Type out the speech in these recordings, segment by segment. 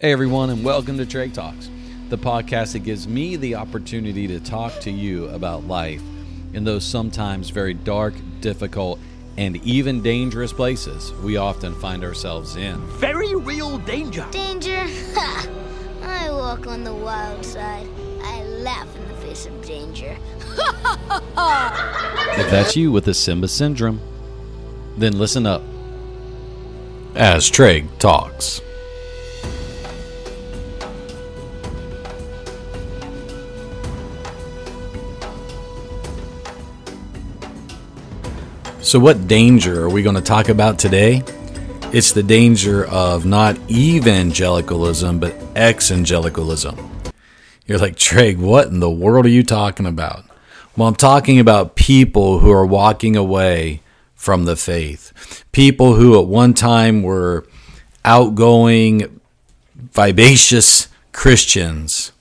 Hey, everyone, and welcome to Trey Talks, the podcast that gives me the opportunity to talk to you about life in those sometimes very dark, difficult, and even dangerous places we often find ourselves in. Very real danger. Danger? Ha! I walk on the wild side. I laugh in the face of danger. If that's you with the Simba syndrome, then listen up as Trey talks. So, what danger are we going to talk about today? It's the danger of not evangelicalism, but exvangelicalism. You're like, Trey, what in the world are you talking about? Well, I'm talking about people who are walking away from the faith. People who at one time were outgoing, vivacious Christians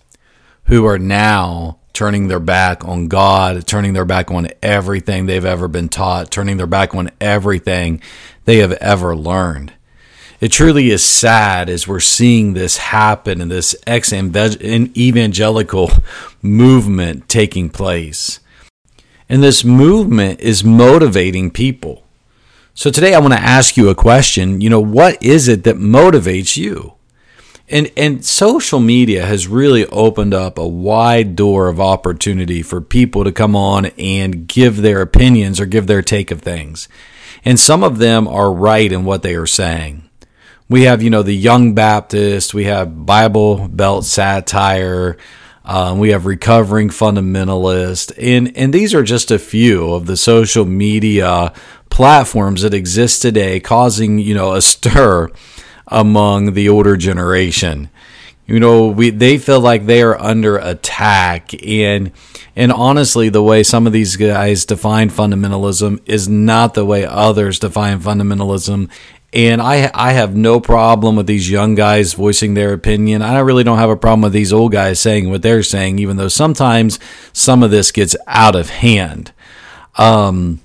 who are now turning their back on God, turning their back on everything they've ever been taught, turning their back on everything they have ever learned. It truly is sad as we're seeing this happen in this ex evangelical movement taking place. And this movement is motivating people. So today I want to ask you a question. You know, what is it that motivates you? And and social media has really opened up a wide door of opportunity for people to come on and give their opinions or give their take of things. And some of them are right in what they are saying. We have, you know, the Young Baptist, we have Bible Belt satire, um, we have recovering fundamentalist, and and these are just a few of the social media platforms that exist today, causing you know a stir among the older generation. You know, we they feel like they are under attack, and and honestly, the way some of these guys define fundamentalism is not the way others define fundamentalism. And I I have no problem with these young guys voicing their opinion. I really don't have a problem with these old guys saying what they're saying, even though sometimes some of this gets out of hand. Um,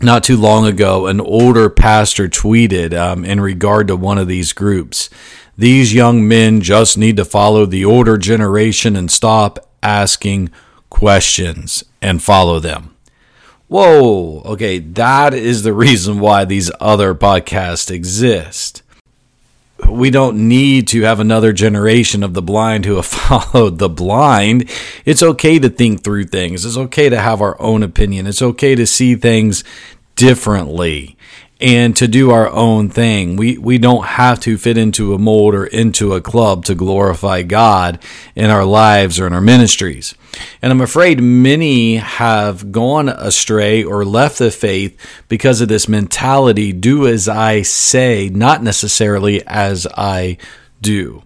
not too long ago, an older pastor tweeted um, in regard to one of these groups. These young men just need to follow the older generation and stop asking questions and follow them. Whoa, okay, that is the reason why these other podcasts exist. We don't need to have another generation of the blind who have followed the blind. It's okay to think through things. It's okay to have our own opinion. It's okay to see things differently and to do our own thing. We we don't have to fit into a mold or into a club to glorify God in our lives or in our ministries. And I'm afraid many have gone astray or left the faith because of this mentality do as I say, not necessarily as I do.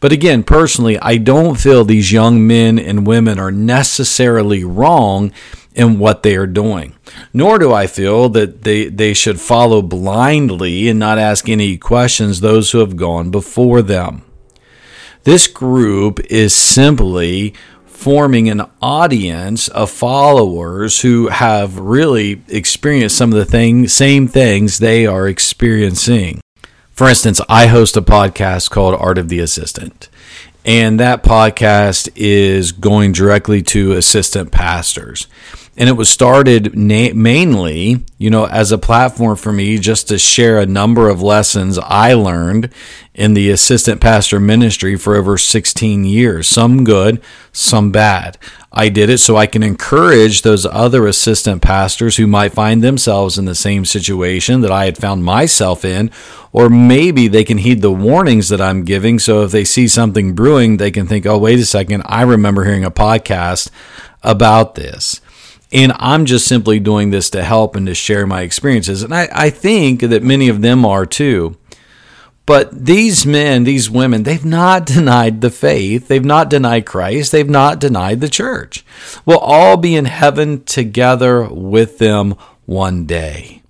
But again, personally, I don't feel these young men and women are necessarily wrong in what they are doing. Nor do I feel that they, they should follow blindly and not ask any questions those who have gone before them. This group is simply forming an audience of followers who have really experienced some of the thing, same things they are experiencing. For instance, I host a podcast called Art of the Assistant. And that podcast is going directly to assistant pastors and it was started na- mainly, you know, as a platform for me just to share a number of lessons I learned in the assistant pastor ministry for over 16 years, some good, some bad. I did it so I can encourage those other assistant pastors who might find themselves in the same situation that I had found myself in, or maybe they can heed the warnings that I'm giving. So if they see something brewing, they can think, oh, wait a second, I remember hearing a podcast about this. And I'm just simply doing this to help and to share my experiences. And I, I think that many of them are too. But these men, these women, they've not denied the faith. They've not denied Christ. They've not denied the church. We'll all be in heaven together with them one day.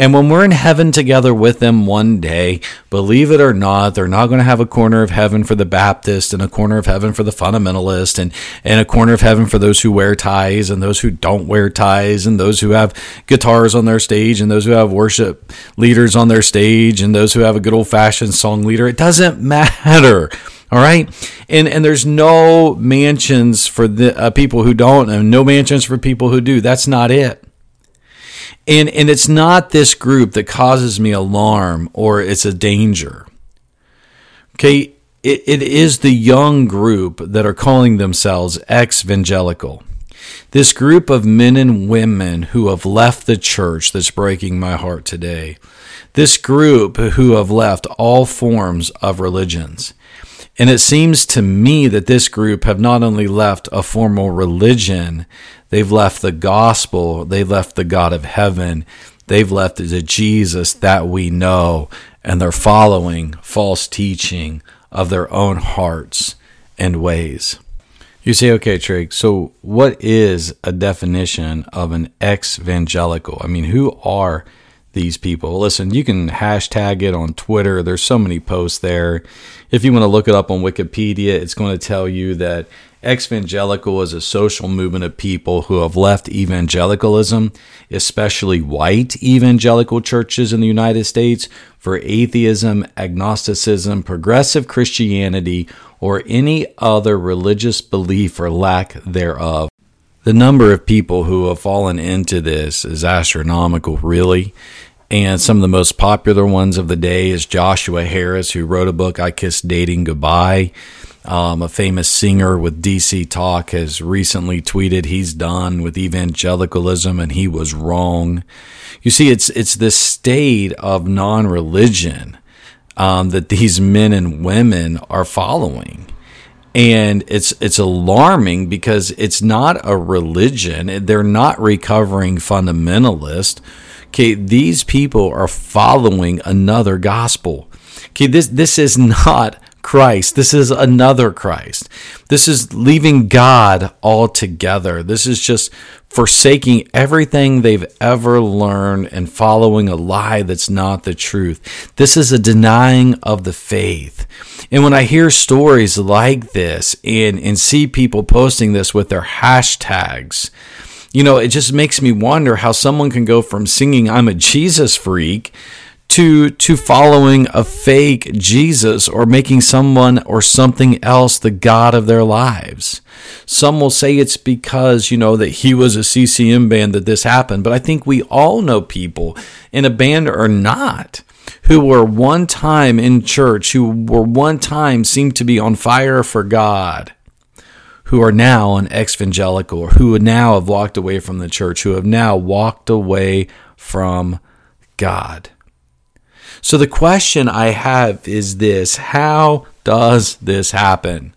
And when we're in heaven together with them one day, believe it or not, they're not going to have a corner of heaven for the Baptist and a corner of heaven for the fundamentalist and, and a corner of heaven for those who wear ties and those who don't wear ties and those who have guitars on their stage and those who have worship leaders on their stage and those who have a good old fashioned song leader. It doesn't matter. All right, and and there's no mansions for the uh, people who don't, and no mansions for people who do. That's not it. And and it's not this group that causes me alarm or it's a danger. Okay, it, it is the young group that are calling themselves ex-evangelical. This group of men and women who have left the church that's breaking my heart today. This group who have left all forms of religions. And it seems to me that this group have not only left a formal religion, they've left the gospel, they've left the God of heaven, they've left the Jesus that we know, and they're following false teaching of their own hearts and ways. You say, okay, Trey, so what is a definition of an evangelical? I mean, who are these people. Listen, you can hashtag it on Twitter. There's so many posts there. If you want to look it up on Wikipedia, it's going to tell you that exvangelical is a social movement of people who have left evangelicalism, especially white evangelical churches in the United States, for atheism, agnosticism, progressive Christianity, or any other religious belief or lack thereof. The number of people who have fallen into this is astronomical, really. And some of the most popular ones of the day is Joshua Harris, who wrote a book, I Kissed Dating Goodbye. Um, a famous singer with DC Talk has recently tweeted he's done with evangelicalism and he was wrong. You see, it's it's this state of non-religion um, that these men and women are following and it's it's alarming because it's not a religion. They're not recovering fundamentalist. Okay these people are following another gospel. Okay this this is not Christ. This is another Christ. This is leaving God altogether. This is just forsaking everything they've ever learned and following a lie that's not the truth. This is a denying of the faith. And when I hear stories like this and, and see people posting this with their hashtags, you know, it just makes me wonder how someone can go from singing, I'm a Jesus freak to to following a fake Jesus or making someone or something else the god of their lives. Some will say it's because, you know, that he was a CCM band that this happened, but I think we all know people in a band or not who were one time in church, who were one time seemed to be on fire for God, who are now an evangelical, or who now have walked away from the church, who have now walked away from God. So the question I have is this How does this happen?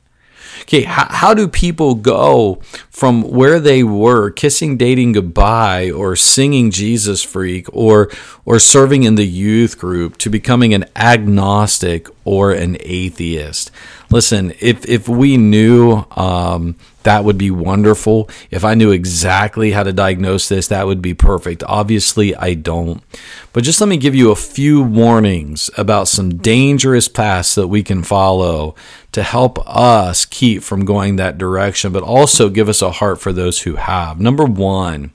Okay, how, how do people go from where they were, kissing, dating goodbye, or singing Jesus freak, or or serving in the youth group, to becoming an agnostic or an atheist? Listen, if if we knew um, that would be wonderful. If I knew exactly how to diagnose this, that would be perfect. Obviously, I don't. But just let me give you a few warnings about some dangerous paths that we can follow to help us keep from going that direction, but also give us a heart for those who have. Number one,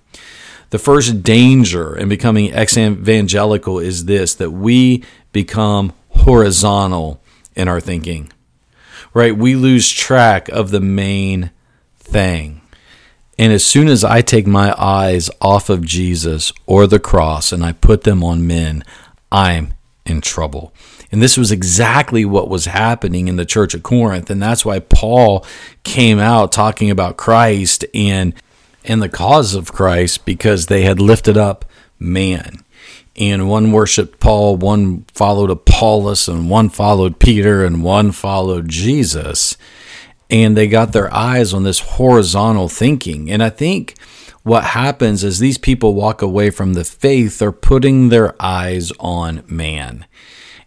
the first danger in becoming ex evangelical is this that we become horizontal in our thinking right? We lose track of the main thing. And as soon as I take my eyes off of Jesus or the cross and I put them on men, I'm in trouble. And this was exactly what was happening in the church of Corinth. And that's why Paul came out talking about Christ and and the cause of Christ because they had lifted up man and one worshiped Paul, one followed Apollos, and one followed Peter, and one followed Jesus. And they got their eyes on this horizontal thinking. And I think what happens is these people walk away from the faith, they're putting their eyes on man.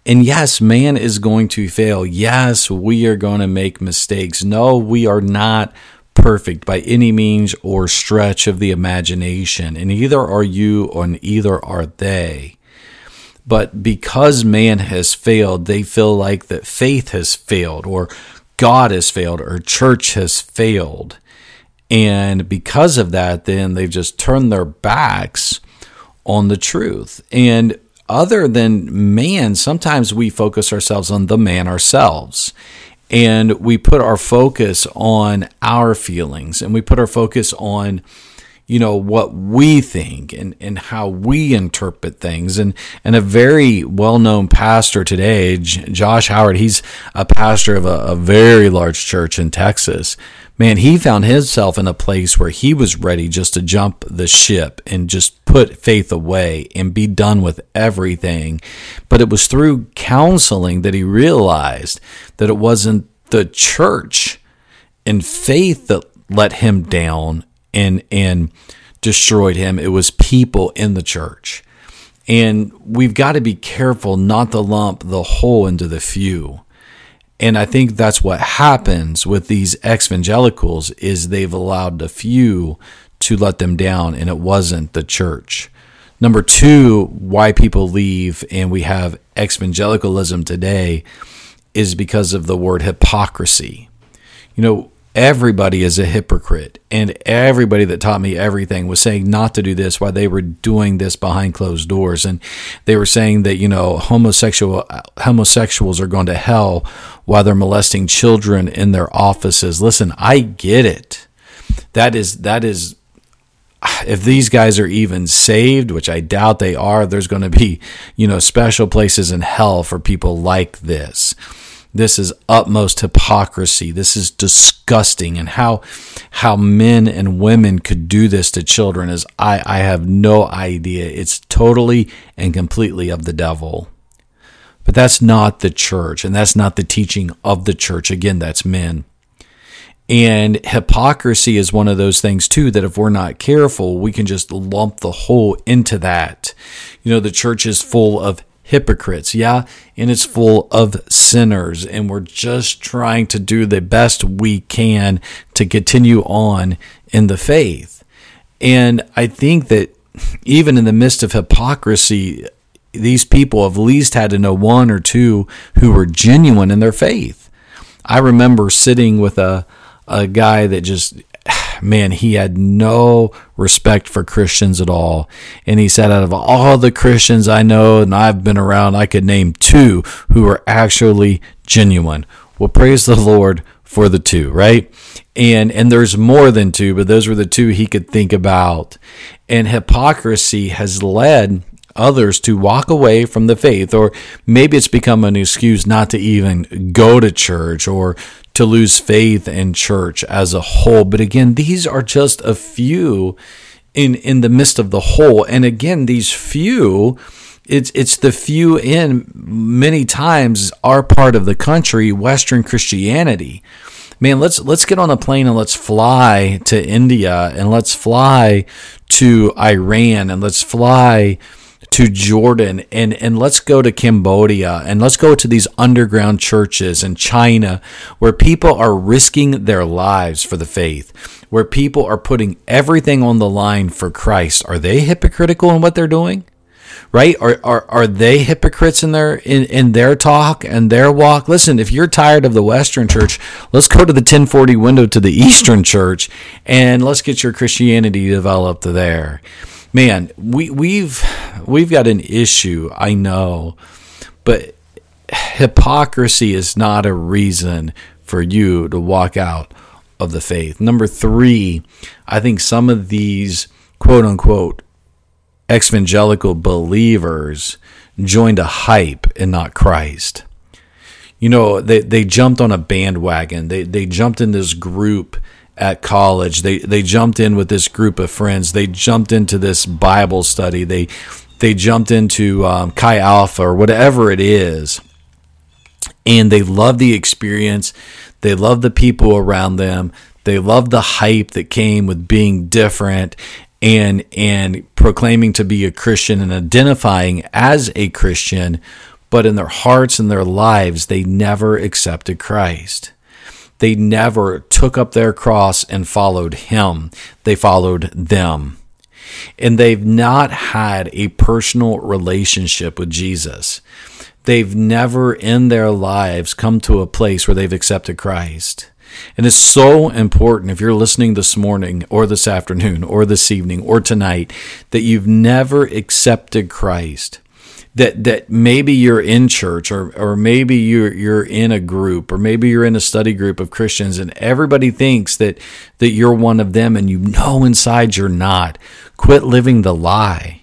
And yes, man is going to fail. Yes, we are going to make mistakes. No, we are not perfect by any means or stretch of the imagination, and either are you or either are they. But because man has failed, they feel like that faith has failed, or God has failed, or church has failed. And because of that, then they've just turned their backs on the truth. And other than man, sometimes we focus ourselves on the man ourselves. And we put our focus on our feelings and we put our focus on you know what we think and, and how we interpret things. And and a very well-known pastor today josh howard he's a pastor of a, a very large church in texas. Man he found himself in a place where he was ready just to jump the ship and just put faith away and be done with everything. But it was through counseling that he realized that it wasn't the church and faith that let him down and and destroyed him. It was people in the church. And we've got to be careful not to lump the whole into the few. And I think that's what happens with these evangelicals is they've allowed the few to let them down and it wasn't the church. Number 2, why people leave and we have evangelicalism today is because of the word hypocrisy. You know, everybody is a hypocrite. And everybody that taught me everything was saying not to do this while they were doing this behind closed doors. And they were saying that you know homosexual homosexuals are going to hell while they're molesting children in their offices. Listen i get it. That is that is if these guys are even saved which i doubt they are there's going to be you know special places in hell for people like this this is utmost hypocrisy. This is disgusting. And how how men and women could do this to children is I, I have no idea. It's totally and completely of the devil. But that's not the church, and that's not the teaching of the church. Again, that's men. And hypocrisy is one of those things too that if we're not careful, we can just lump the whole into that. You know, the church is full of hypocrites, yeah, and it's full of sinners, and we're just trying to do the best we can to continue on in the faith. And I think that even in the midst of hypocrisy, these people have at least had to know one or two who were genuine in their faith. I remember sitting with a a guy that just man, he had no respect for Christians at all. And he said, out of all the Christians I know and I've been around, I could name two who are actually genuine. Well, praise the Lord for the two, right? And and there's more than two, but those were the two he could think about. And hypocrisy has led others to walk away from the faith, or maybe it's become an excuse not to even go to church or to lose faith in church as a whole. But again, these are just a few in in the midst of the whole. And again, these few it's it's the few in many times our part of the country, Western Christianity. Man, let's let's get on a plane and let's fly to India and let's fly to Iran and let's fly to Jordan and, and let's go to Cambodia and let's go to these underground churches in China where people are risking their lives for the faith, where people are putting everything on the line for Christ. Are they hypocritical in what they're doing? Right? Are, are, are they hypocrites in their in, in their talk and their walk? Listen, if you're tired of the Western church, let's go to the 1040 window to the Eastern church and let's get your Christianity developed there man, we we've we've got an issue, I know, but hypocrisy is not a reason for you to walk out of the faith. Number 3, I think some of these quote unquote evangelical believers joined a hype and not Christ. You know, they, they jumped on a bandwagon. They they jumped in this group at college. They they jumped in with this group of friends. They jumped into this Bible study. They they jumped into um, Chi Alpha or whatever it is, and they love the experience. They love the people around them. They love the hype that came with being different and and proclaiming to be a Christian and identifying as a Christian, but in their hearts and their lives they never accepted Christ. They never took up their cross and followed him. They followed them. and they've not had a personal relationship with Jesus. They've never in their lives come to a place where they've accepted Christ. And it's so important if you're listening this morning or this afternoon or this evening or tonight that you've never accepted Christ. That, that maybe you're in church or, or maybe you're, you're in a group or maybe you're in a study group of Christians and everybody thinks that, that you're one of them and you know inside you're not. Quit living the lie.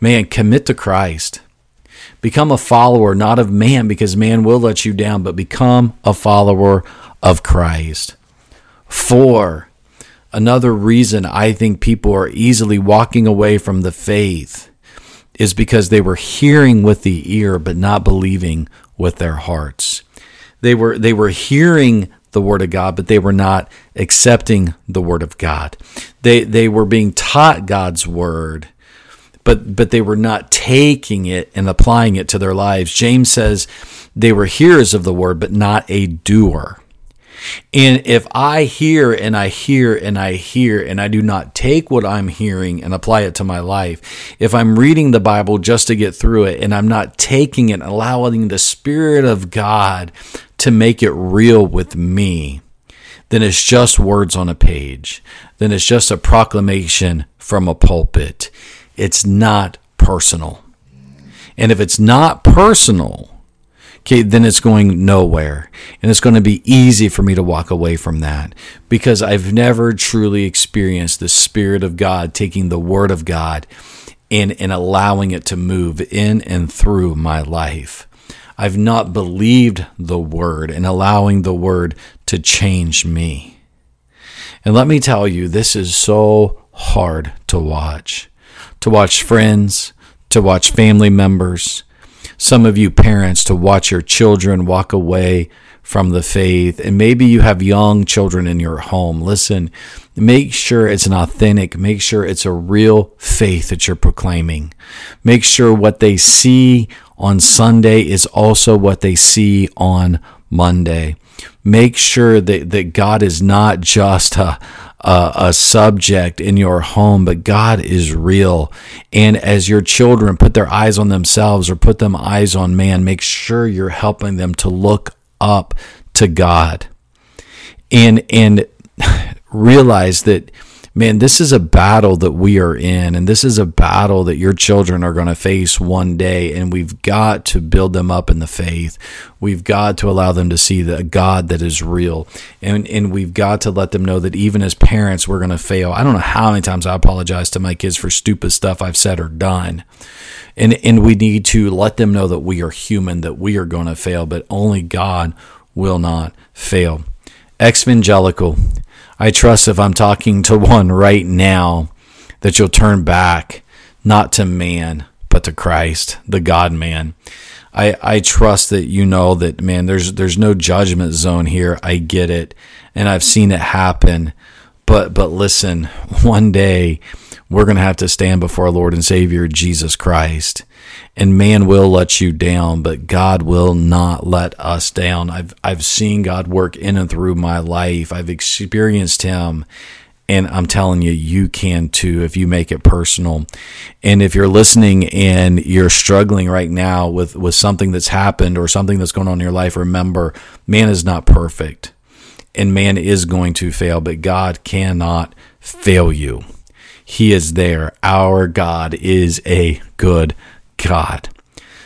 Man, commit to Christ. Become a follower, not of man, because man will let you down, but become a follower of Christ. Four, another reason I think people are easily walking away from the faith is because they were hearing with the ear but not believing with their hearts. They were they were hearing the word of God, but they were not accepting the word of God. They they were being taught God's word, but but they were not taking it and applying it to their lives. James says they were hearers of the word, but not a doer. And if I hear and I hear and I hear and I do not take what I'm hearing and apply it to my life, if I'm reading the Bible just to get through it and I'm not taking it, allowing the Spirit of God to make it real with me, then it's just words on a page. Then it's just a proclamation from a pulpit. It's not personal. And if it's not personal, okay, then it's going nowhere. And it's going to be easy for me to walk away from that because I've never truly experienced the Spirit of God taking the Word of God and, and allowing it to move in and through my life. I've not believed the Word and allowing the Word to change me. And let me tell you, this is so hard to watch. To watch friends, to watch family members, some of you parents to watch your children walk away from the faith. And maybe you have young children in your home. Listen, make sure it's an authentic, make sure it's a real faith that you're proclaiming. Make sure what they see on Sunday is also what they see on Monday. Make sure that, that God is not just a, a, a subject in your home, but God is real. And as your children put their eyes on themselves or put them eyes on man, make sure you're helping them to look up to God. And and realize that man, this is a battle that we are in, and this is a battle that your children are going to face one day, and we've got to build them up in the faith. We've got to allow them to see the God that is real, and and we've got to let them know that even as parents, we're going to fail. I don't know how many times I apologize to my kids for stupid stuff I've said or done. And, and we need to let them know that we are human, that we are going to fail, but only God will not fail. Evangelical I trust if I'm talking to one right now that you'll turn back not to man, but to Christ, the God man. I, I trust that you know that man there's there's no judgment zone here. I get it and I've seen it happen. But but listen, one day we're going to have to stand before our Lord and Savior Jesus Christ and man will let you down, but God will not let us down. I've I've seen God work in and through my life. I've experienced him and I'm telling you, you can too if you make it personal. And if you're listening and you're struggling right now with, with something that's happened or something that's going on in your life, remember, man is not perfect and man is going to fail, but God cannot fail you. He is there. Our God is a good God.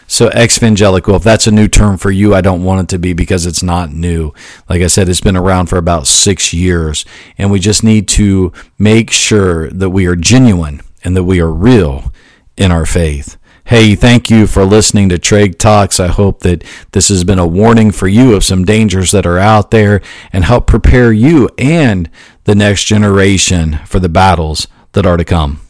So exvangelical, if that's a new term for you, I don't want it to be because it's not new. Like I said, it's been around for about six years, and we just need to make sure that we are genuine and that we are real in our faith. Hey, thank you for listening to Trey Talks. I hope that this has been a warning for you of some dangers that are out there and help prepare you and the next generation for the battles that are to come.